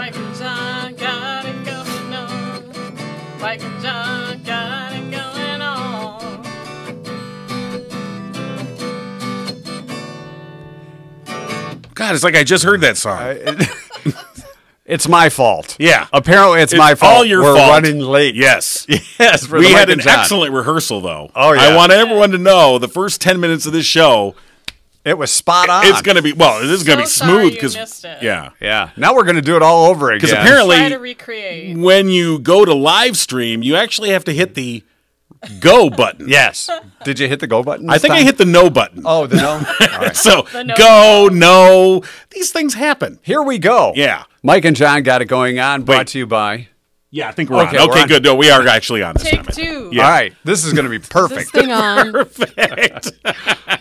Mike and Jon got it going on. Mike and Jon got it going on. God, it's like I just heard that song. It's my fault. Yeah. Apparently, it's, It's my fault. all your We're fault. running late. yes. Yes. for we the had Mike an and Jon. excellent rehearsal, though. Oh, yeah. I want everyone to know the first 10 minutes of this show, It was spot on. it's going to be, well, it is going to So be sorry smooth you because, missed it. yeah. Yeah. Now we're going to do it all over again. Because apparently, Try to recreate. when you go to live stream, you actually have to hit the go button. Yes. Did you hit the go button? I this think I time? hit the no button. Oh, the no. All right. so The no go, no. These things happen. Here we go. Yeah. Mike and Jon got it going on. Brought Wait. to you by. Yeah, I think we're Okay, on. we're Okay, on. good. No, we are actually on this Take time. I two. Yeah. All right. This is going to be This perfect. thing on. perfect.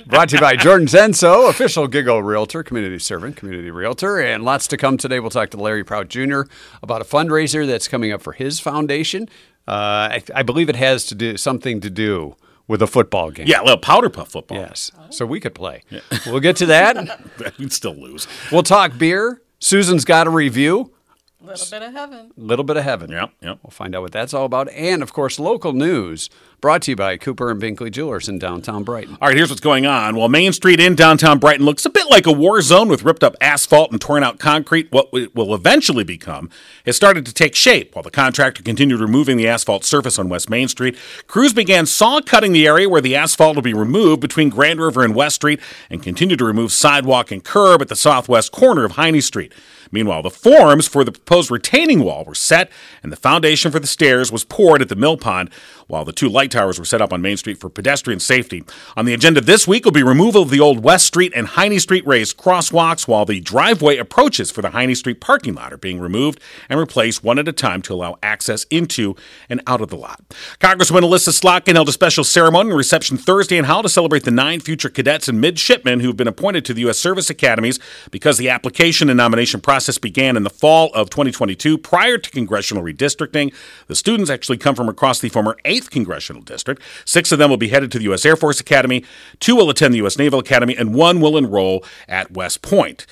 Brought to you by Jordan Genso, official Gigo Realtor, community servant, community realtor, and lots to come today. We'll talk to Larry Prout Jr. about a fundraiser that's coming up for his foundation. Uh, I, I believe it has to do something to do with a football game. Yeah, a little powder puff football. Yes. So we could play. We'll get to that. We'd still lose. We'll talk beer. Susan's got a review. Little bit of heaven. A little bit of heaven. Yep, yep. We'll find out what that's all about. And of course, local news brought to you by Cooper and Binkley Jewelers in downtown Brighton. All right, here's what's going on. While Main Street in downtown Brighton looks a bit like a war zone with ripped up asphalt and torn out concrete, what it will eventually become has started to take shape. While the contractor continued removing the asphalt surface on West Main Street, crews began saw cutting the area where the asphalt will be removed between Grand River and West Street and continued to remove sidewalk and curb at the southwest corner of Hyne Street. Meanwhile, the forms for the proposed retaining wall were set, and the foundation for the stairs was poured at the mill pond, while the two light towers were set up on Main Street for pedestrian safety. On the agenda this week will be removal of the old West Street and Hyne Street raised crosswalks, while the driveway approaches for the Hyne Street parking lot are being removed and replaced one at a time to allow access into and out of the lot. Congresswoman Elissa Slotkin held a special ceremony and reception Thursday in Howell to celebrate the nine future cadets and midshipmen who have been appointed to the U.S. Service Academies because the application and nomination process began in the fall of 2022 prior to congressional redistricting. The students actually come from across the former 8th Congressional District. Six of them will be headed to the U.S. Air Force Academy, two will attend the U.S. Naval Academy, and one will enroll at West Point.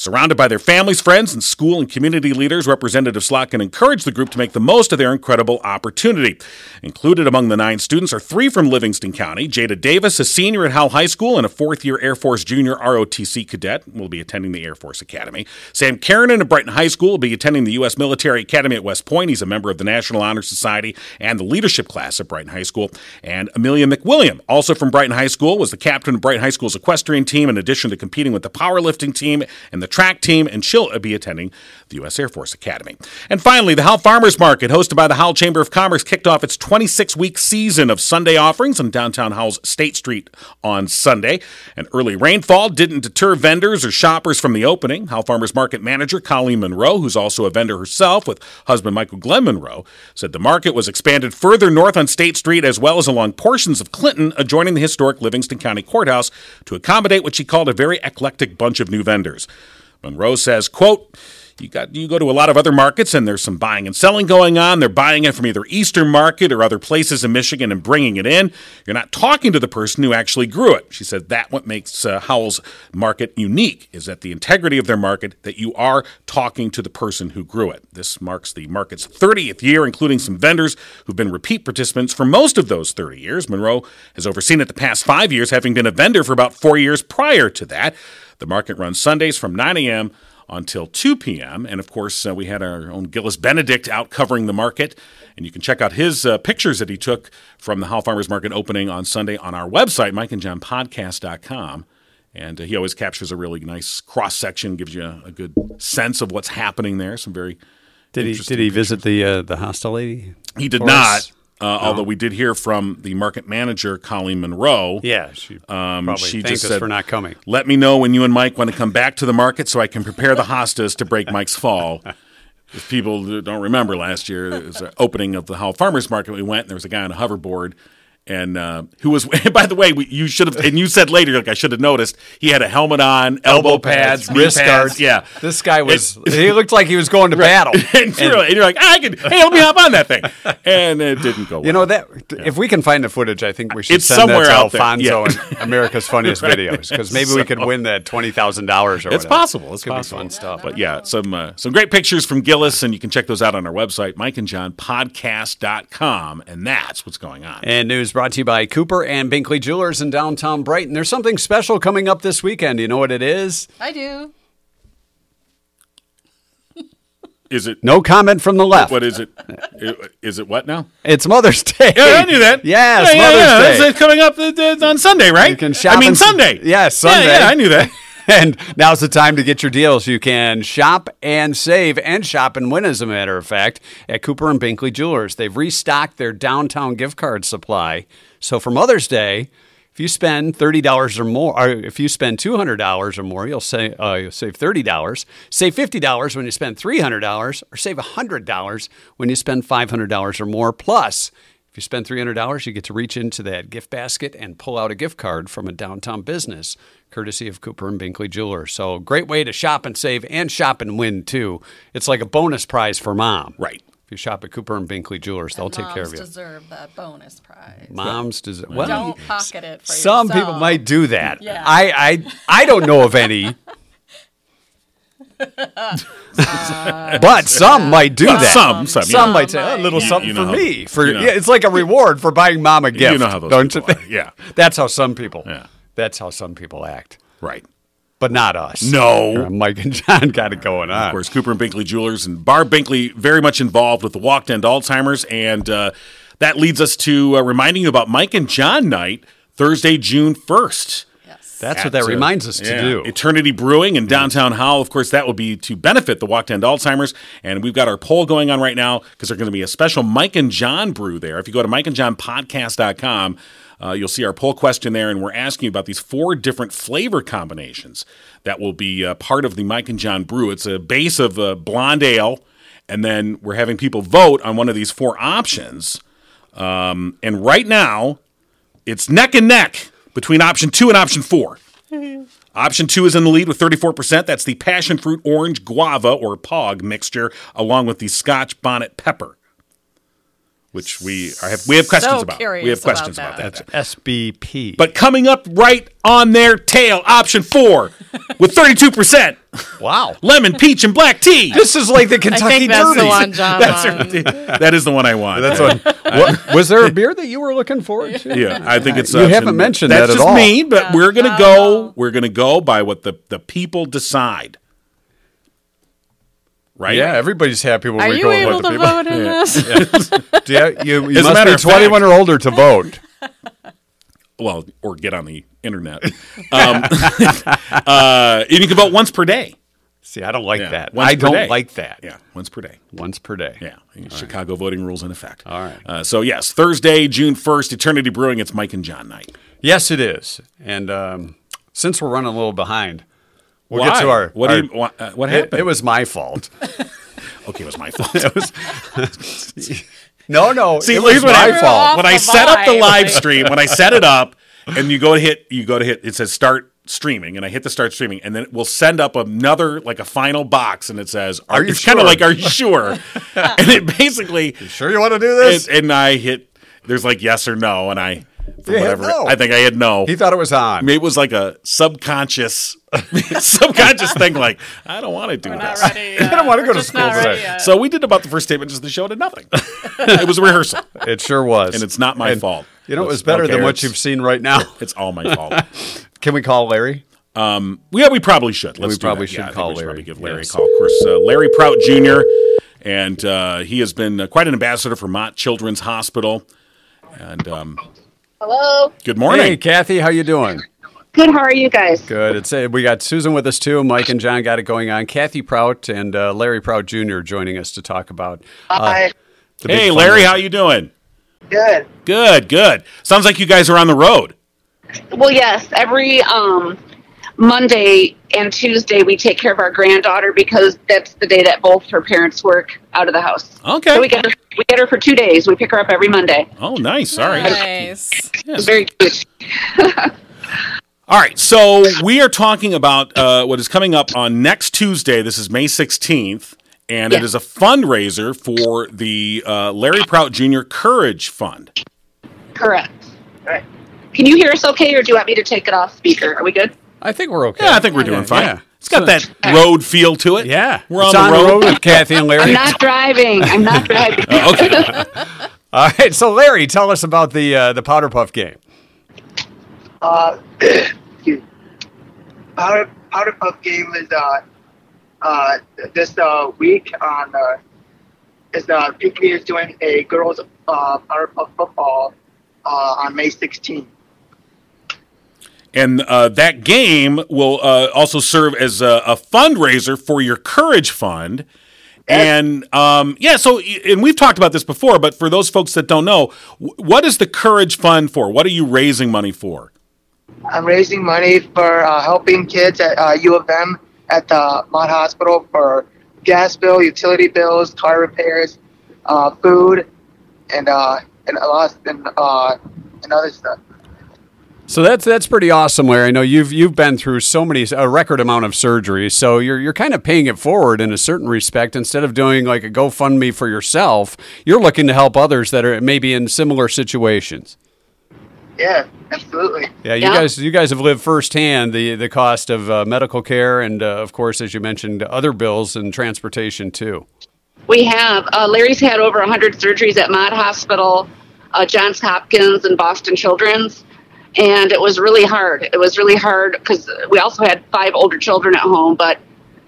Surrounded by their families, friends, and school and community leaders, Representative Slotkin encouraged the group to make the most of their incredible opportunity. Included among the nine students are three from Livingston County. Jada Davis, a senior at Howell High School and a fourth year Air Force Junior ROTC cadet, will be attending the Air Force Academy. Sam Kiernan of Brighton High School will be attending the U.S. Military Academy at West Point. He's a member of the National Honor Society and the leadership class at Brighton High School. And Amelia McWilliam, also from Brighton High School, was the captain of Brighton High School's equestrian team in addition to competing with the powerlifting team and the track team, and she'll be attending the U.S. Air Force Academy. And finally, the Howell Farmers Market, hosted by the Howell Chamber of Commerce, kicked off its 26 week season of Sunday offerings on downtown Howell's State Street on Sunday. An early rainfall didn't deter vendors or shoppers from the opening. Howell Farmers Market manager Colleen Monroe, who's also a vendor herself with husband Michael Glenn Monroe, said the market was expanded further north on State Street as well as along portions of Clinton, adjoining the historic Livingston County Courthouse, to accommodate what she called a very eclectic bunch of new vendors. Monroe says, quote, you got you go to a lot of other markets and there's some buying and selling going on. They're buying it from either Eastern Market or other places in Michigan and bringing it in. You're not talking to the person who actually grew it. She said that what makes uh, Howell's market unique is that the integrity of their market that you are talking to the person who grew it. This marks the market's 30th year, including some vendors who've been repeat participants for most of those 30 years. Monroe has overseen it the past five years, having been a vendor for about four years prior to that. The market runs Sundays from 9 a.m until 2 p.m. And of course, uh, we had our own Gillis Benedict out covering the market. And you can check out his uh, pictures that he took from the Howell Farmers Market opening on Sunday on our website, mikeandjohnpodcast.com. And uh, he always captures a really nice cross section, gives you a, a, good sense of what's happening there. Some very did he did he visit the uh, the hostel lady? He did not. Uh, no. Although we did hear from the market manager, Colleen Monroe. Yeah, she um, probably she thanked just us said, for not coming. Let me know when you and Mike want to come back to the market so I can prepare the hostas to break Mike's fall. If people don't remember last year, it was an opening of the Howell Farmers Market. We went, and there was a guy on a hoverboard, and uh, who was by the way we, you should have and you said later like I should have noticed he had a helmet on, elbow, pads, knee wrist guards. Yeah, This guy was, he looked like he was going to battle. and, you're, and you're like, "Ah, I could, hey, let me hop on that thing, and it didn't go. Well. You know that if we can find the footage, I think we should It's send somewhere that to out there. Alfonso Yeah. and America's Funniest Videos because maybe we could win that twenty thousand dollars or It's whatever. possible. It's Could be possible. fun stuff. But yeah, some uh, some great pictures from Gillis, and you can check those out on our website, mikeandjohnpodcast.com, and that's what's going on. And news brought to you by Cooper and Binkley Jewelers in downtown Brighton. There's something special coming up this weekend. You know what it is? I do. Is it? No comment from the left. What is it? Is it what now? It's Mother's Day. Yeah, I knew that. Yes, yeah, yeah, Mother's yeah. Day. It's, it's coming up uh, on Sunday, right? You can shop I mean and- Sunday. Yes, Yeah, Sunday. Yeah, I knew that. And now's the time to get your deals. You can shop and save and shop and win, as a matter of fact, at Cooper and Binkley Jewelers. They've restocked their downtown gift card supply. So for Mother's Day, if you spend thirty dollars or more, or if you spend two hundred dollars or more, you'll say uh, you'll save thirty dollars. Save fifty dollars when you spend three hundred dollars, or save hundred dollars when you spend five hundred dollars or more. Plus, if you spend $300, you get to reach into that gift basket and pull out a gift card from a downtown business, courtesy of Cooper and Binkley Jewelers. So, great way to shop and save and shop and win, too. It's like a bonus prize for mom. Right. If you shop at Cooper and Binkley Jewelers, they'll take care of Moms you. deserve that bonus prize. Moms deserve. Well, Don't pocket it for some yourself. people might do that. Yeah. I, I, I don't know of any. but some might do Well, that. some, some, Some yeah. might say a little You- something you know for how- me. For you know. yeah, it's like a reward for buying mom a gift. You know how those don't you think? are, yeah. that's how some people. Yeah. That's how some people act, Right. but not us. No. Mike and Jon got it going on. Of course, Cooper and Binkley Jewelers and Barb Binkley very much involved with the Walked to End Alzheimer's, and uh, that leads us to uh, reminding you about Mike and Jon Night Thursday, June first. Yes. That's what that reminds us to yeah, do. Eternity Brewing in downtown Howell. Of course, that will be to benefit the Walk to End Alzheimer's. And we've got our poll going on right now because there's going to be a special Mike and Jon brew there. If you go to mikeandjohnpodcast.com, uh, you'll see our poll question there. And we're asking about these four different flavor combinations that will be uh, part of the Mike and Jon brew. It's a base of uh, blonde ale. And then we're having people vote on one of these four options. Um, and right now, it's neck and neck between option two and option four. Option two is in the lead with 34%. That's the passion fruit orange guava or POG mixture, along with the Scotch bonnet pepper, which we are, have we have questions So about. We have questions about that. that. That's SBP. But coming up right on their tail, option four with 32%. wow, Lemon, peach, and black tea. this is like the I Kentucky think that's Derby. the one, Jon. wanted. that is the one I want. That's one. What, was there a beer that you were looking forward to? Yeah, I think it's. You option- haven't mentioned that's that at all. That's just all. me, but Yeah, we're gonna go. We're gonna go by what the the people decide. Right? Yeah, everybody's happy when Are we you go able with the to people. vote in this? Do you, you, you As a must matter be 21 fact- or older to vote. Well, or get on the internet. Um, uh, and you can vote once per day. See, I don't like Yeah, that. once I per don't day. like that. Yeah, once per day. Once per day. Yeah, Chicago voting rules in effect. All right. Uh, so yes, Thursday, June first, Eternity Brewing. It's Mike and Jon night. Yes, it is. And um, since we're running a little behind, we'll get to our. What our- do you? What, uh, what it, happened? it was my fault. okay. It was my fault. No, no. See, it was what my happened. fault. When I the set up the live stream, when I set it up, and you go to hit, you go to hit, it says start streaming, and I hit the start streaming, and then it will send up another like a final box, and it says, Are you It's kind of sure? like, "Are you sure?" and it basically, you Sure, you want to do this? it, and I hit. There's like yes or no, and I, for You hit whatever, no. I think I had no. he thought it was on. Maybe it was like a subconscious, subconscious thing. Like I don't want to do We're not this. ready. I don't wanna uh, go to school today. So we did about the first statement, just the show did nothing. it was a rehearsal, It sure was. and it's not my And fault. You know, it was better okay, than what you've seen right now. It's all my fault. Can we call Larry? yeah, we probably should. Let's We do probably that. should Yeah, I think call we should Larry. probably give Larry Yes. a call. Of course, uh, Larry Prout Jr. and uh, he has been uh, quite an ambassador for Mott Children's Hospital. And um, Hello. good morning. Hey, Kathy, how you doing? Good. How are you guys? Good. It's uh, we got Susan with us too. Mike and Jon got it going on. Kathy Prout and uh, Larry Prout Jr. joining us to talk about. Uh, Hi. the hey. Larry, how you doing? Good. Good, good. Sounds like you guys are on the road. Well, yes. Every um, Monday and Tuesday, we take care of our granddaughter because that's the day that both her parents work out of the house. Okay. So we get her We get her for two days. We pick her up every Monday. Oh, nice. All right. Nice. It's very cute. All right, so we are talking about uh, what is coming up on next Tuesday. This is May 16th, and it Yeah. is a fundraiser for the uh, Larry Prout Jr. Courage Fund. Correct. Right. Can you hear us okay, or do you want me to take it off speaker? Are we good? I think we're okay. Yeah, I think we're doing fine. Yeah. It's got So- that road feel to it. Yeah, We're It's on the road. with Kathy and Larry. I'm not driving. I'm not driving. okay. All right, so Larry, tell us about the uh, the Powder Puff game. Uh. Powder, Powder Puff game is uh, uh, this uh, week on uh, is uh, Pinckney is doing a girls uh, Powder Puff football uh, on May 16th. And uh, that game will uh, also serve as a, a fundraiser for your Courage Fund. And um, yeah, so and we've talked about this before, but for those folks that don't know, what is the Courage Fund for? What are you raising money for? I'm raising money for uh, helping kids at uh, U of M at the Mott Hospital for gas bill, utility bills, car repairs, uh, food, and uh, and a lot and uh, and other stuff. So that's that's pretty awesome, Larry. I know you've you've been through so many a record amount of surgeries, so you're you're kind of paying it forward in a certain respect. Instead of doing like a GoFundMe for yourself, you're looking to help others that are maybe in similar situations. Yeah, absolutely. Yeah, you Yeah. guys you guys have lived firsthand the the cost of uh, medical care and uh, of course, as you mentioned, other bills and transportation too. We have. Uh, Larry's had over 100 surgeries at Mott Hospital, uh, Johns Hopkins, and Boston Children's. And it was really hard. It was really hard because we also had five older children at home. But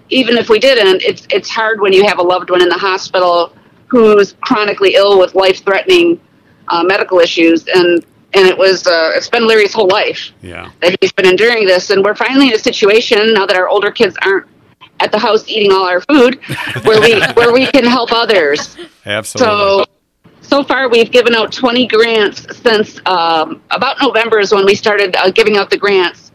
even if we didn't, it's, it's hard when you have a loved one in the hospital who's chronically ill with life threatening uh, medical issues. And, and it was, uh, it's been Larry's whole life Yeah. that he's been enduring this. And we're finally in a situation now that our older kids aren't at the house eating all our food where we where we can help others. Absolutely. So so far we've given out 20 grants since um, about November is when we started uh, giving out the grants.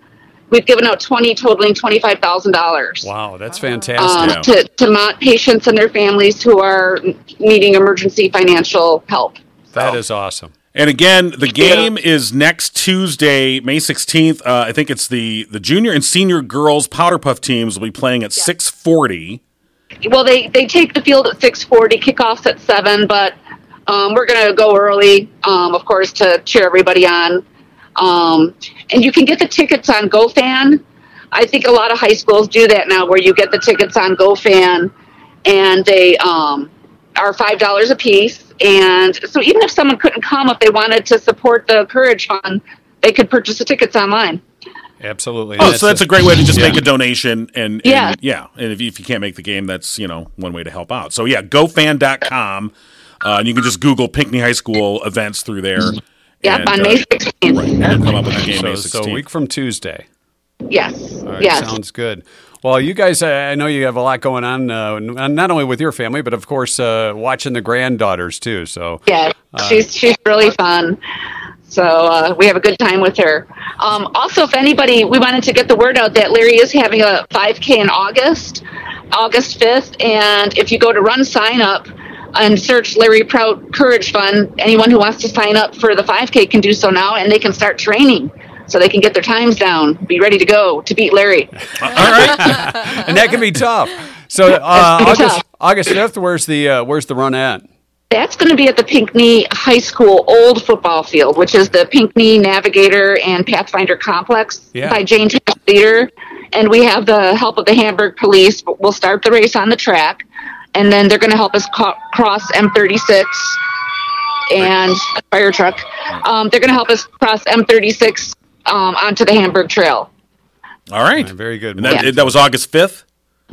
We've given out 20 totaling $25,000 wow, that's fantastic. um, to, to Mott patients and their families who are needing emergency financial help. that is awesome. And again, the game is next Tuesday, May 16th. Uh, I think it's the the junior and senior girls Powder Puff teams will be playing at 640. well they they take the field at 640 kickoffs at 7 but um, we're going to go early um, of course to cheer everybody on um, and you can get the tickets on gofan i think a lot of high schools do that now where you get the tickets on gofan and they um, are five dollars a piece and so even if someone couldn't come if they wanted to support the courage fund they could purchase the tickets online Absolutely. Oh, so that's a great way to just Yeah. make a donation and, and Yeah. yeah. And if you, if you can't make the game, that's you know one way to help out. So yeah, gofan.com. Uh, and you can just Google Pinckney High School events through there. yep and, on uh, may 16th Right, and come up with the game so, May so a week from Tuesday. yes All right, yes sounds good. Well, you guys, uh, I know you have a lot going on, uh, n- not only with your family, but of course, uh, watching the granddaughters too. So, Yeah, she's she's really fun. So uh, we have a good time with her. Um, also, if anybody, we wanted to get the word out that Larry is having a 5K in August, August 5th, and if you go to Run Sign Up and search Larry Prout Courage Fund, anyone who wants to sign up for the 5K can do so now, and they can start training. So they can get their times down, be ready to go to beat Larry. All right. and that can be tough. So, uh, August tough. August fifth, where's the uh, where's the run at? That's going to be at the Pinckney High School old football field, which is the Pinckney Navigator and Pathfinder Complex Yeah. by Jane Theater. And we have the help of the Hamburg Police. We'll start the race on the track, and then they're going to help us co- cross M36 and a fire truck. Um, they're going to help us cross M36 um, onto the Hamburg Trail. All right. Very good. And that, Yeah. that was August 5th?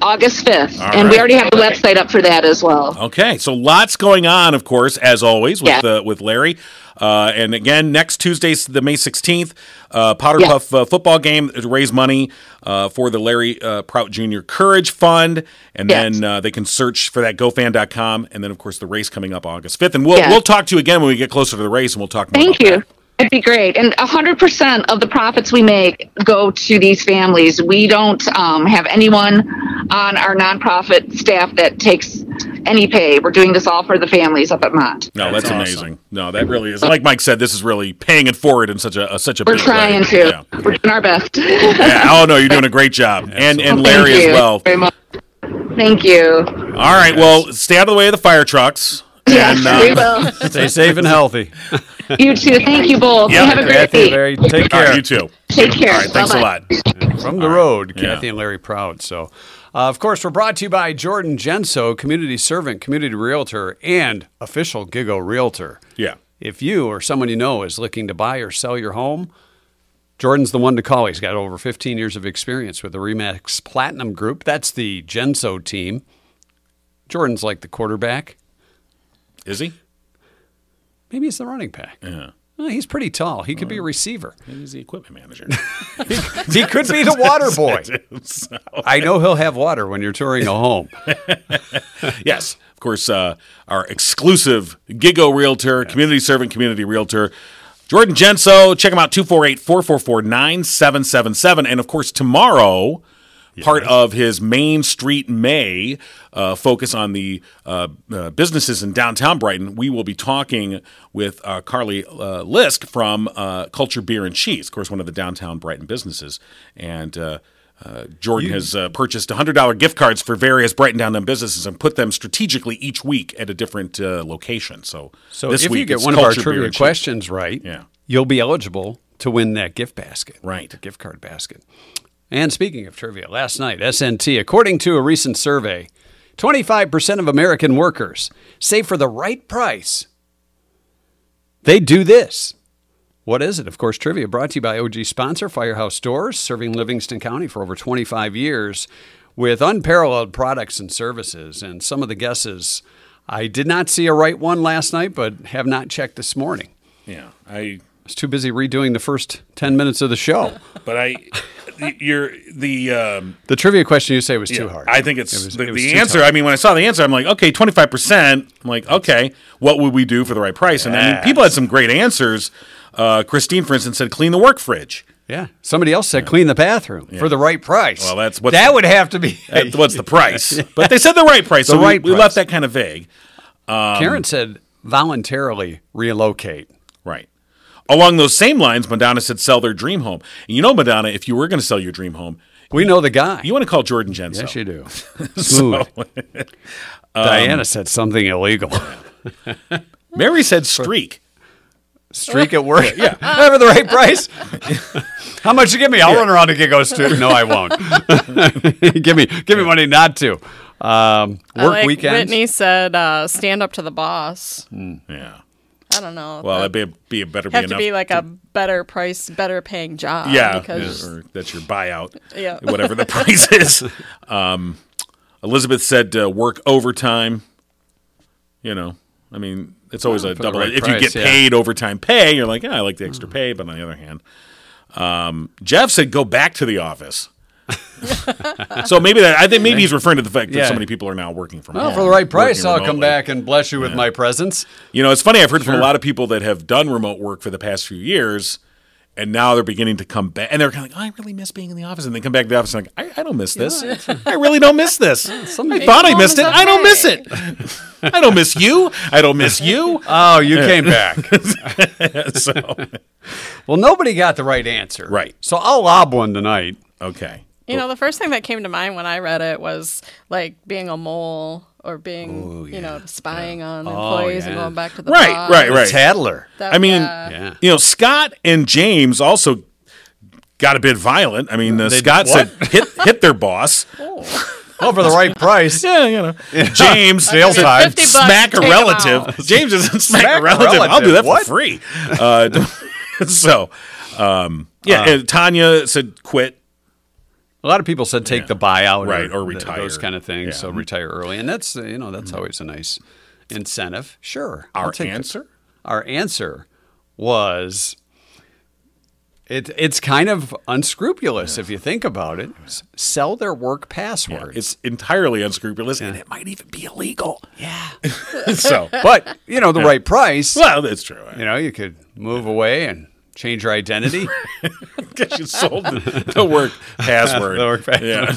August 5th. All and we already have the website up for that as well. Okay, so lots going on, of course, as always with Yeah. uh, with Larry. Uh, and again, next Tuesday, the May sixteenth, uh, Powder Yeah. Puff uh, football game to raise money uh, for the Larry uh, Prout Jr. Courage Fund, and then uh, they can search for that GoFan.com, and then of course the race coming up August fifth, and we'll Yeah. we'll talk to you again when we get closer to the race, and we'll talk more. Thank you. that. It'd be great. And 100% of the profits we make go to these families. We don't um, have anyone on our nonprofit staff that takes any pay. We're doing this all for the families up at Mott. No, that's, That's awesome. amazing. No, that really is. Like Mike said, this is really paying it forward in such a, a such a We're big trying way. to. Yeah. We're doing our best. Yeah. Oh no, you're doing a great job, and and Larry Thank as well. very much. Thank you. All right, well, stay out of the way of the fire trucks. Yes, And, uh, we will. Stay safe and healthy. You too. Thank you both. Yeah, Have a great Kathy, week. Larry, take care. right, you too. Take care. All right, thanks Bye-bye. a lot. From the road, Yeah. Kathy and Larry Prout. So, uh, of course, we're brought to you by Jordan Genso, community servant, community realtor, and official Gigo realtor. Yeah. If you or someone you know is looking to buy or sell your home, Jordan's the one to call. He's got over 15 years of experience with the Remax Platinum Group. That's the Genso team. Jordan's like the quarterback. Is he? Maybe he's the running back. Yeah. Well, he's pretty tall. He could be a receiver. Maybe he's the equipment manager. He could be the water boy. I know he'll have water when you're touring a home. yes, of course, uh, our exclusive Gigo Realtor, community servant, community realtor. Jordan Genso, check him out 248 444 9777. And of course, tomorrow, part of his Main Street May uh, focus on the uh, uh, businesses in downtown Brighton, we will be talking with uh, Carly uh, Lisk from uh, Culture Beer and Cheese, of course, one of the downtown Brighton businesses. And uh, uh, Jordan has uh, purchased $100 gift cards for various Brighton downtown businesses and put them strategically each week at a different uh, location. So, So this if you get one of our trivia Cheese. questions right, Yeah. you'll be eligible to win that gift basket. Right. The gift card basket. And speaking of trivia, last night, SNT, according to a recent survey, 25% of American workers say for the right price, they do this. What is it? Of course, trivia brought to you by OG sponsor Firehouse Doors, serving Livingston County for over 25 years with unparalleled products and services. And some of the guesses, I did not see a right one last night, but have not checked this morning. Yeah, I I was too busy redoing the first 10 minutes of the show. but I you're the um, The trivia question you say was too hard. I think it's It was- the, it the answer. tough. I mean, when I saw the answer, I'm like, okay, 25. percent I'm like, okay, what would we do for the right price? And I mean, people had some great answers. Uh, Christine, for instance, said clean the work fridge. Yeah. Somebody else said clean the bathroom for the right price. Well, that's what's that the- would have to be. What's the price? But they said the right price, so right we, price. left that kind of vague. Um, Karen said voluntarily relocate. Right. Along those same lines, Madonna said sell their dream home. And you know, Madonna, if you were going to sell your dream home, We know the guy. you want to call Jordan Genso. yes, you do. So- Smooth. Diana said something illegal. Mary said streak. Streak at work. yeah. For the right price. How much you give me? I'll run around and get ghosts to Giggos too. No, I won't. give me give me money not to. Um, work like weekends. Whitney said, uh, "Stand up to the boss." Yeah. I don't know. Well, that that'd be, be a better be have to be like a better price, better paying job. yeah, because or that's your buyout. Yeah. whatever the price is. Um, Elizabeth said uh, work overtime. You know, I mean, it's always a double. right if price, you get yeah. paid overtime pay, you're like, yeah, I like the extra pay. But on the other hand, um, Jeff said go back to the office. so maybe that I think maybe he's referring to the fact that Yeah. so many people are now working from well, home. for the right price, I'll come back and bless you with my presence. You know, it's funny. I've heard from a lot of people that have done remote work for the past few years, and now they're beginning to come back. And they're kind of like, I really miss being in the office. And they come back to the office and like, I, I don't miss this. I really don't miss this. I thought I missed is it. I don't miss it. I don't miss you. I don't miss you. Oh, you came back. so, well, nobody got the right answer. Right. So I'll lob one tonight. okay. You know, the first thing that came to mind when I read it was like being a mole or being, you know, spying on employees and yeah. going back to the Right, boss. right, right. Tattler. That- I mean, yeah. Yeah. you know, Scott and James also got a bit violent. I mean, uh, Scott said hit hit their boss. Oh, for the right price. Yeah, you know. James Jail mean, time. smack a relative. James doesn't smack, Smack a a relative. I'll do that. What? for free. Uh, so, um, yeah, Uh, and Tanya said quit. A lot of people said take the buyout, Right, or th- retire. those kind of things. Yeah. So retire early, and that's you know that's mm-hmm. always a nice incentive. Sure. Our answer? Our answer was. It, it's kind of unscrupulous if you think about it. S- Sell their work passwords. It's entirely unscrupulous, and it might even be illegal. yeah. so, But, you know, the right price, well, that's true. you know, you could move away and change your identity. Because you sold the, the work password. The work Yeah.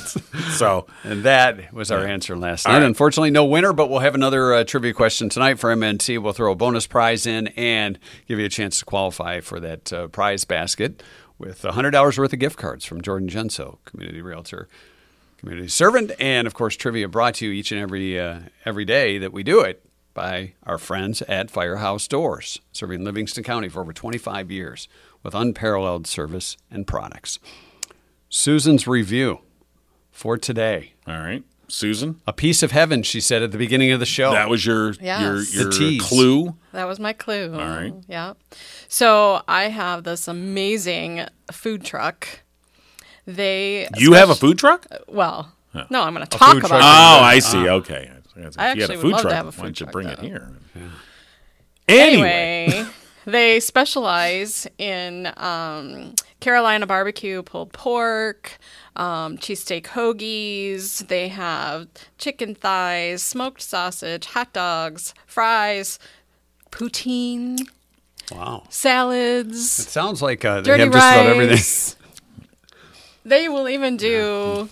So And that was our answer last night. right. Unfortunately, no winner, but we'll have another uh, trivia question tonight for MNT. We'll throw a bonus prize in and give you a chance to qualify for that uh, prize basket with $100 worth of gift cards from Jordan Genso, community realtor, community servant, and of course, trivia brought to you each and every uh, every day that we do it by our friends at Firehouse Doors, serving Livingston County for over 25 years with unparalleled service and products. Susan's review for today. all right, Susan, A piece of heaven, she said at the beginning of the show. that was your Yes. your The your tease. clue. That was my clue. All right. Yeah. So I have this amazing food truck. They You have a food truck? Well, no, I'm going to talk about truck. Oh. I see. Ah. Okay. If you I had actually a would food love to have a why food don't you truck, bring it though. here? Anyway, Anyway, they specialize in um, Carolina barbecue pulled pork, um, cheesesteak hoagies. They have chicken thighs, smoked sausage, hot dogs, fries, poutine, wow. Salads. It sounds like uh, they dirty have just about everything. They will even do.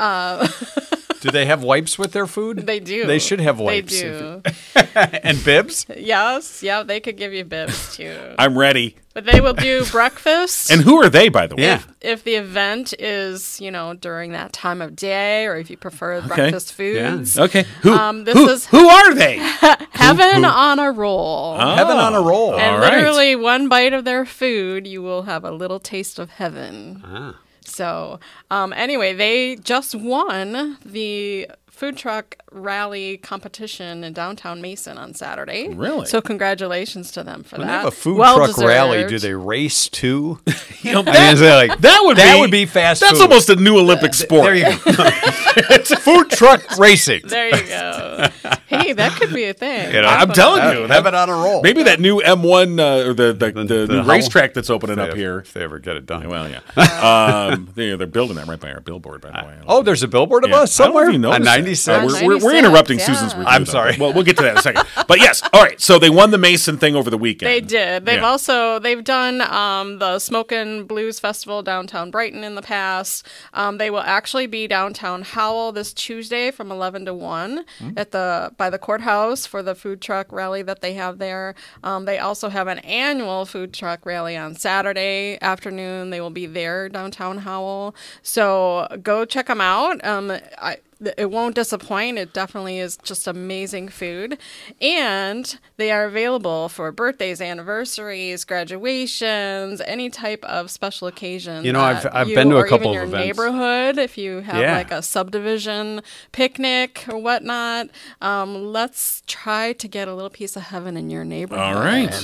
Do they have wipes with their food? They do. They should have wipes. They do. and bibs? yes. Yeah. They could give you bibs too. I'm ready. But they will do breakfast. And who are they, by the way? Yeah. if the event is, you know, during that time of day, or if you prefer breakfast foods, Okay. Who? Um, this who, is- who are they? heaven on a roll. Heaven on a roll. and all right. literally one bite of their food, you will have a little taste of heaven. Ah. So, um, anyway, they just won the food truck rally competition in downtown Mason on Saturday. Really? So, congratulations to them for When they that. have a food Well truck rally, do deserved. they race too? You know, I mean, that, is it like, that would that be would be fast That's food. almost a new Olympic sport. There you go. it's food truck racing. There you go. hey, that could be a thing. You know, I'm That's telling what- you, that- Heaven on a roll. Maybe that new M1 uh, or the the, the, the new Hummel? racetrack that's opening If up they- here. If they ever get it done. Well, yeah. um, they, they're building that right by our billboard, by the way. Oh, there's a billboard of Yeah. us I don't know somewhere if you on noticed that. 96. Uh, we're, we're, we're interrupting yeah. Susan's review. I'm though. sorry. Well, we'll get to that in a second. But yes, all right. So they won the Mason thing over the weekend. They did. They've Yeah. also they've done um, the Smokin' Blues Festival downtown Brighton in the past. Um, they will actually be downtown Howell this Tuesday from eleven to one Hmm. at the by the courthouse for the food truck rally that they have there. Um, they also have an annual food truck rally on Saturday afternoon. They will be there downtown Howell. So go check them out. Um, I, it won't disappoint. It definitely is just amazing food. And they are available for birthdays, anniversaries, graduations, any type of special occasion. You know, I've- I've you- been to a couple even of your events. neighborhood, if you have Yeah. like a subdivision picnic or whatnot, um, let's try to get a little piece of heaven in your neighborhood. All right.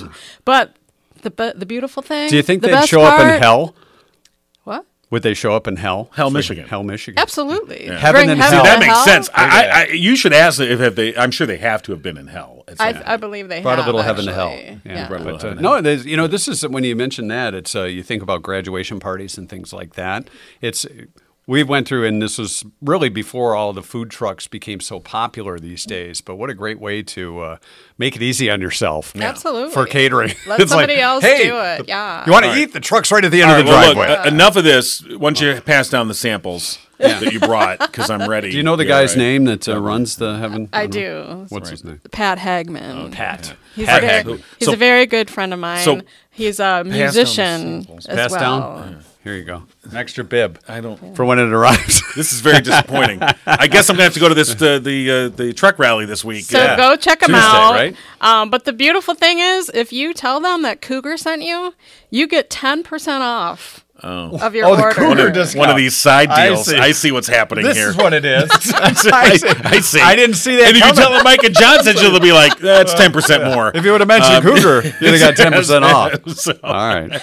But the, the beautiful thing. Do you think the they'd show up in hell? What? Would they show up in hell? Hell, For- Michigan. Hell, Michigan. Absolutely. Heaven Bring and heaven hell. to That makes hell. sense. I, I, I, you should ask if if they. I'm sure they have to have been in hell. I. I believe they Brought have a little heaven to hell. actually. Yeah, brought a little but, uh, heaven no, you know, this is when you mention that. It's uh, you think about graduation parties and things like that. It's we went through, and this was really before all the food trucks became so popular these days. But what a great way to uh, make it easy on yourself. Absolutely. for catering. Let It's like, somebody else hey, do it. Yeah. You want to eat? The truck's right at the end All of right, the well, driveway. look, uh, enough of this. Once you pass down the samples that you brought, because I'm ready. Do you know the Yeah, guy's right. name that uh, runs the heaven? I do. What's his name? Pat Hagman. Pat. He's, Pat a, very, Hagman. he's So- a very good friend of mine. so he's a down the musician samples. as Pass well. down. Here you go. An extra bib I don't. for when it arrives. This is very disappointing. I guess I'm gonna have to go to this the the, uh, the truck rally this week. So Yeah. go check them Tuesday, out. right? Um, but the beautiful thing is, if you tell them that Cougar sent you, you get ten percent off of your Oh, the order. Cougar One discount. of, one of these side I deals. see. I see, what's happening here. this here. is what it is. I, see, I see. I didn't see that And if you tell them Micah Johnson, they'll be like, "That's ten percent more." If you would have mentioned Um, Cougar, you'd have got ten percent off. So, All right.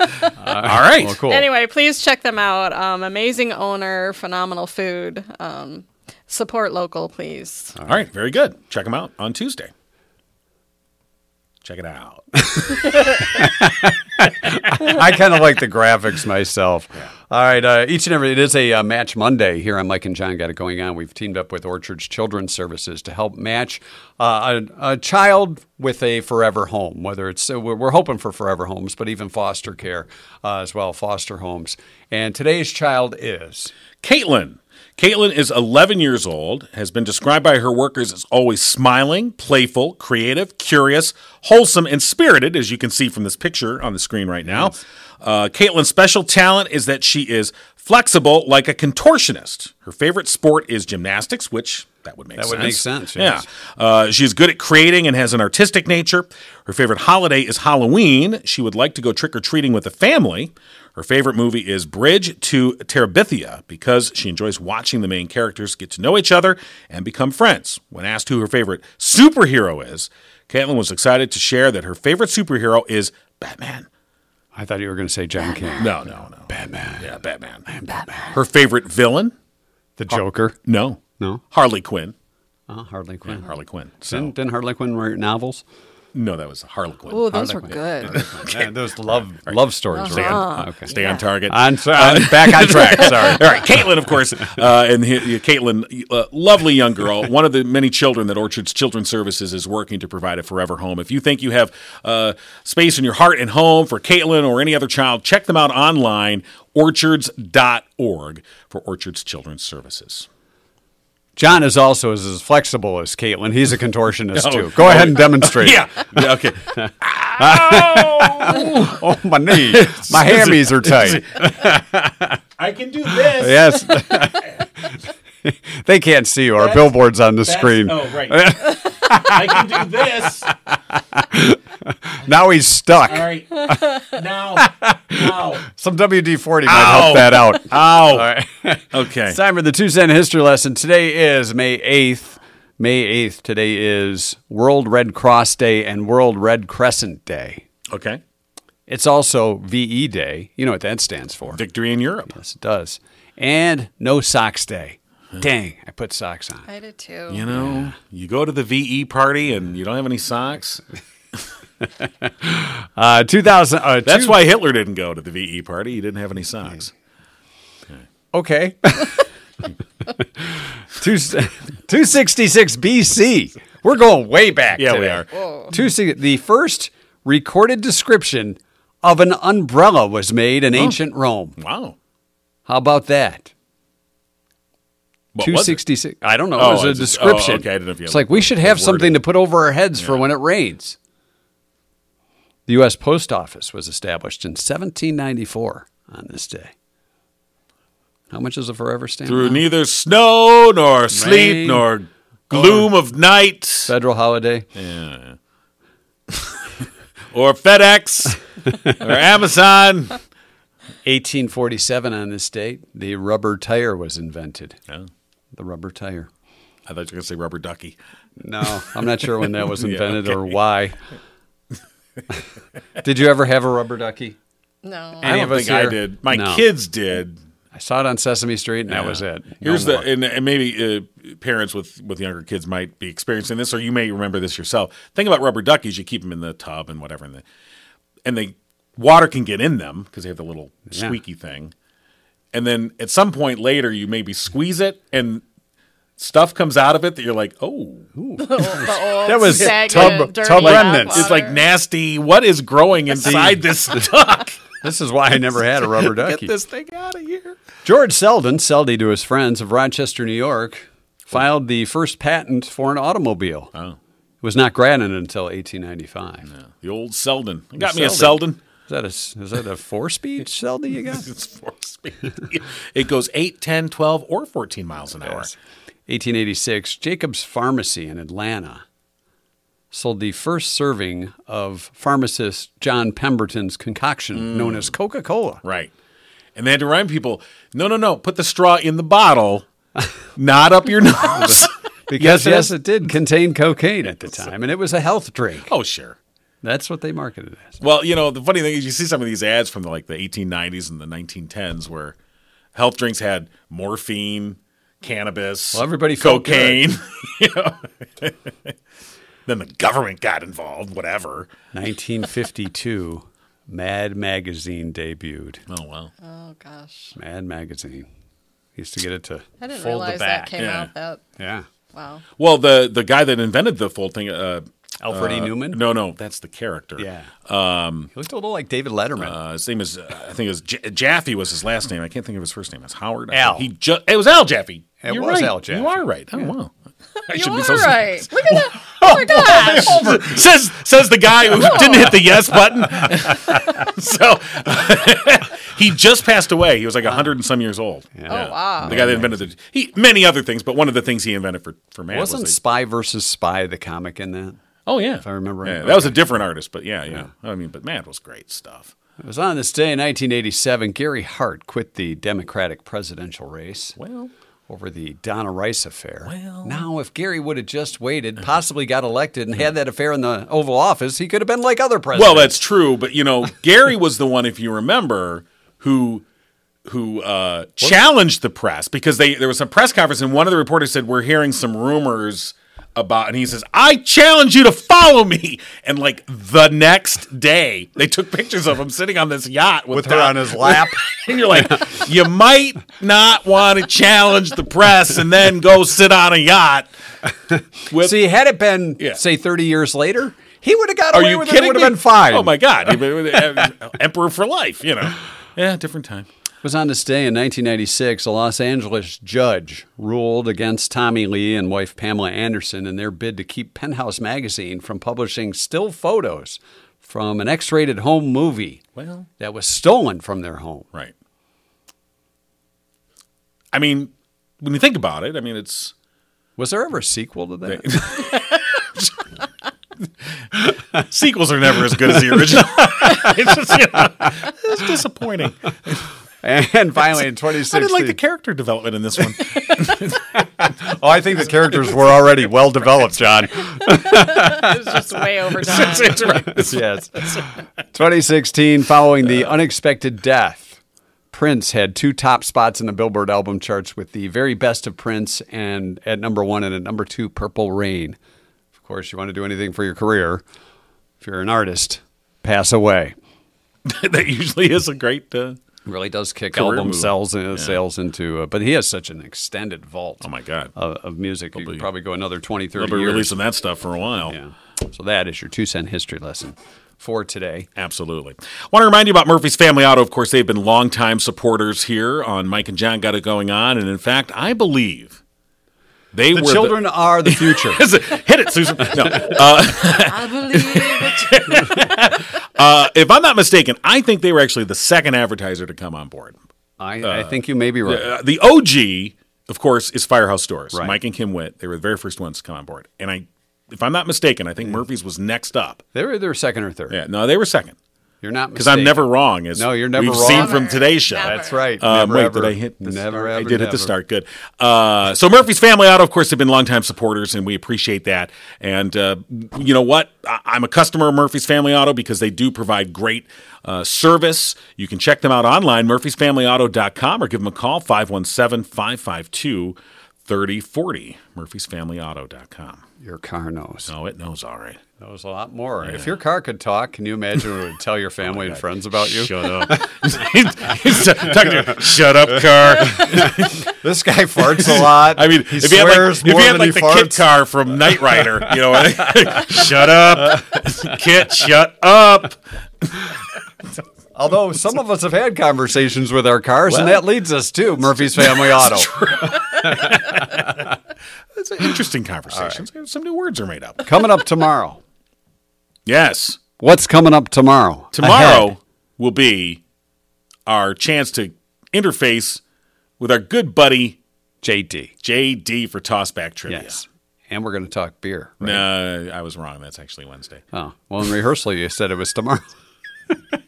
All right. Well, cool. Anyway, please check them out. Um, amazing owner, phenomenal food. Um, support local, please. All right. Very good. Check them out on Tuesday. Check it out. I kind of like the graphics myself. All right, uh, each and every it is a uh, match Monday here on Mike and Jon got it going on. We've teamed up with Orchard's Children's Services to help match uh, a, a child with a forever home. Whether it's uh, we're, we're hoping for forever homes, but even foster care uh, as well, foster homes. And today's child is Caitlin. Caitlin is 11 years old, has been described by her workers as always smiling, playful, creative, curious, wholesome, and spirited, as you can see from this picture on the screen right now. Uh, Caitlin's special talent is that she is flexible like a contortionist. Her favorite sport is gymnastics, which that would make That sense. would make sense, Yeah. Uh, she's good at creating and has an artistic nature. Her favorite holiday is Halloween. She would like to go trick or treating with the family. Her favorite movie is Bridge to Terabithia because she enjoys watching the main characters get to know each other and become friends. When asked who her favorite superhero is, Caitlin was excited to share that her favorite superhero is Batman. I thought you were going to say John King, No, no, no. Batman, Yeah, Batman. Batman. Her favorite villain? the Joker. No. No? Harley Quinn. Uh, Harley Quinn. Harley Quinn. So, Didn't, didn't Harley Quinn write novels? No, that was Harlequin. Oh, those were Quinn. good. Yeah, those love love stories. Stay right? on, Okay. stay on target. On, on- back on track. Sorry. All right, Caitlin, of course, uh, and he, Caitlin, uh, lovely young girl, one of the many children that Orchard's Children's Services is working to provide a forever home. If you think you have uh, space in your heart and home for Caitlin or any other child, check them out online, orchards.org for Orchard's Children's Services. Jon is also as, as flexible as Caitlin. He's a contortionist Oh. too. Go ahead and demonstrate. Yeah, yeah, okay. Oh, my knee. My hammies are tight. I can do this. Yes. they can't see you. Our That's- billboard's on the screen. Oh, right. I can do this. Now he's stuck. All right. Now, now. Some WD 40 might Ow. help that out. Ow. All right. Okay. It's time for the two cent history lesson. Today is May 8th. May 8th. Today is World Red Cross Day and World Red Crescent Day. Okay. It's also VE Day. You know what that stands for. Victory in Europe. Yes, it does. And No Socks Day. Dang, I put socks on. I did too. You know, you go to the VE party and you don't have any socks. Uh, 2000. Uh, That's two- why Hitler didn't go to the VE party. He didn't have any socks. Okay. Two, 266 BC. We're going way back. Yeah, we today. are. Two, the first recorded description of an umbrella was made in ancient Rome. Wow. How about that? Was it? 266. I don't know. Oh, it was oh, a it's just- oh, description. okay, I didn't know if you it's like we should have something to put over our heads for when it rains. The U.S. Post Office was established in 1794 on this day. How much is a forever stamp? Through now? neither snow nor sleep Rain. nor gloom of night Federal holiday. Yeah. or FedEx or Amazon. 1847 on this date, the rubber tire was invented. Oh, The rubber tire. I thought you were going to say rubber ducky. No, I'm not sure when that was Yeah, invented or why. Did you ever have a rubber ducky? No. I don't of us think I did. My No. kids did. I saw it on Sesame Street, and that was it. No Here's more. the and, and maybe uh, parents with with younger kids might be experiencing this, or you may remember this yourself. Think about rubber duckies. You keep them in the tub and whatever, and the and the water can get in them because they have the little Yeah. squeaky thing. And then at some point later, you maybe squeeze it and stuff comes out of it that you're like, oh, That was Stagnant, tub- tub remnants. it's like nasty. What is growing inside this duck? This is why I never had a rubber ducky. Get this thing out of here. George Selden, Seldy to his friends of Rochester, New York, filed the first patent for an automobile. Oh, It was not granted until 1895. the old Selden. Got me a Selden. Selden. Is that a is that a four speed Seldy you got? It's four speed. it goes 8, 10, 12, or 14 miles an hour. 1886, Jacobs Pharmacy in Atlanta sold the first serving of pharmacist John Pemberton's concoction mm. known as Coca Cola. Right. And they had to remind people no, no, no, put the straw in the bottle, not up your nose. Because, Yes, yes, it did contain cocaine at the time, and it was a health drink. oh, sure. That's what they marketed it as. Well, you know, the funny thing is you see some of these ads from the, like the 1890s and the 1910s where health drinks had morphine, cannabis, Well, everybody cocaine. you know? Then the government got involved. Whatever. 1952, Mad Magazine debuted. Oh well. Oh gosh, Mad Magazine. Used to get it to I didn't fold realize the that back. came yeah. out that. Yeah. Wow. Well, the the guy that invented the full thing, uh, Alfred E. uh, Neuman? No, no, that's the character. Yeah. Um, he looked a little like David Letterman. Uh, his name is, uh, I think it was J- Jaffee was his last name. I can't think of his first name. It's Howard. Al. He ju- it was Al Jaffee. It You're was right. Al Jaffee. You are right. Oh wow. I You should are be so right. Look at that. Oh my gosh. says says the guy who didn't hit the yes button. so he just passed away. He was like hundred and some years old. Oh wow. The guy that invented the he many other things, but one of the things he invented for for man Wasn't was the- Spy versus Spy the comic in that? Oh yeah, if I remember Yeah, right. that was a different artist, but yeah, yeah, I mean, but man, was great stuff. It was on this day in 1987. Gary Hart quit the Democratic presidential race Well, over the Donna Rice affair. Well- now, if Gary would have just waited, possibly got elected, and had that affair in the Oval Office, he could have been like other presidents. well, that's true, but you know, Gary was the one, if you remember, who who uh, challenged the press because they there was a press conference and one of the reporters said we're hearing some rumors about and he says I challenge you to follow me and like the next day they took pictures of him sitting on this yacht with, with her on his lap. and you're like you might not want to challenge the press and then go sit on a yacht with See, had it been, Yeah. say, 30 years later, he would have got are away you with kidding It would have been fine. Oh my god, He was, uh, emperor for life, you know. Yeah, different time. It was on this day in 1996, a Los Angeles judge ruled against Tommy Lee and wife Pamela Anderson in their bid to keep Penthouse Magazine from publishing still photos from an X rated home movie Well, that was stolen from their home. right. I mean, when you think about it, I mean, it's Was there ever a sequel to that? sequels are never as good as the original. it's just, you know, it's disappointing. And finally, in I 2016, didn't like the character development in this one. oh, I think the characters were already well developed, Jon. It was just way over It's right. yes. 2016, following the unexpected death, Prince had two top spots in the Billboard album charts with the very best of Prince and at number one and at number two, Purple Rain. Of course, you want to do anything for your career. If you're an artist, pass away. that usually is a great. Uh, Really does kick Career album move. sales uh, sales into, uh, but he has such an extended vault oh my god, of, of music. You could probably go another 20, 30 they'll be years. releasing that stuff for a while. Yeah. So that is your two cent history lesson for today. Absolutely. I Want to remind you about Murphy's Family Auto. Of course, they've been longtime supporters here on Mike and Jon Got It Going On. And in fact, I believe they The were children are the future. Hit it, Susan. No. I believe it. Uh, if I'm not mistaken, I think they were actually the second advertiser to come on board. I, I think you may be right. Uh, the OG, of course, is Firehouse Stores. Right. Mike and Kim Witt. They were the very first ones to come on board. And I, if I'm not mistaken, I think Murphy's was next up. They were either second or third. Yeah, no, they were second. You're not Because I'm never wrong. As No, you're never wrong. we've wrong. seen from today's show. Never. That's right. Um, never wait, ever. did I hit the Never start? ever. I did hit the start. Good. Uh, so Murphy's Family Auto, of course, have been longtime supporters, and we appreciate that. And uh, you know what? I- I'm a customer of Murphy's Family Auto because they do provide great uh, service. You can check them out online, murphysfamilyauto.com, or give them a call, 517 552 3040. Murphysfamilyauto.com. Your car knows. Oh, it knows all right. Knows a lot more. If your car could talk, can you imagine what it would tell your oh family and friends about you? Shut up. Talking to you. Shut up, car. This guy farts a lot. I mean, he if you had like, swears if more had than like he the Kit farts. car from Knight Rider, you know, shut up, Kit, shut up. Although some of us have had conversations with our cars, and that leads us to Murphy's Family Auto. It's an interesting conversation. Some new words are made up. Coming up tomorrow. Yes, What's coming up tomorrow? tomorrow Ahead. will be our chance to interface with our good buddy JD. JD for Tossback Trivia. Yes. And we're going to talk beer. Right? No, I was wrong. That's actually Wednesday. Oh, well, in rehearsal, you said it was tomorrow.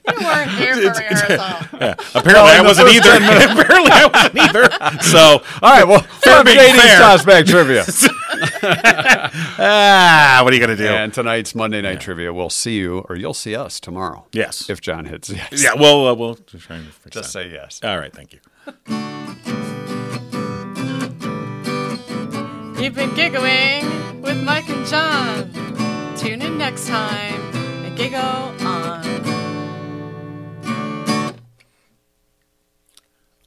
You weren't here for rehearsal. Apparently, I wasn't either. Apparently, I wasn't either. So, All right, well, For from being JD's fair. Tossback Trivia. Ah, what are you gonna do? and tonight's Monday Night Trivia. We'll see you, or you'll see us tomorrow. Yes. If Jon hits yes. yeah, well, uh, we'll try and fix Just that. say yes. All right, thank you. You've been giggling with Mike and Jon. tune in next time and giggle on.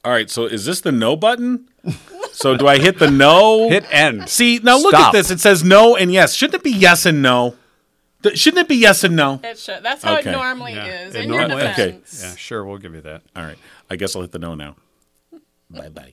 All right, so is this the no button? So do I hit the no? Hit end. See, now look Stop. at this. It says no and yes. Shouldn't it be yes and no? Th- Shouldn't it be yes and no? It should. That's how Okay. it normally Yeah, is. it In your normally is. Okay. defense. Yeah, sure, we'll give you that. All right. I guess I'll hit the no now. Bye bye.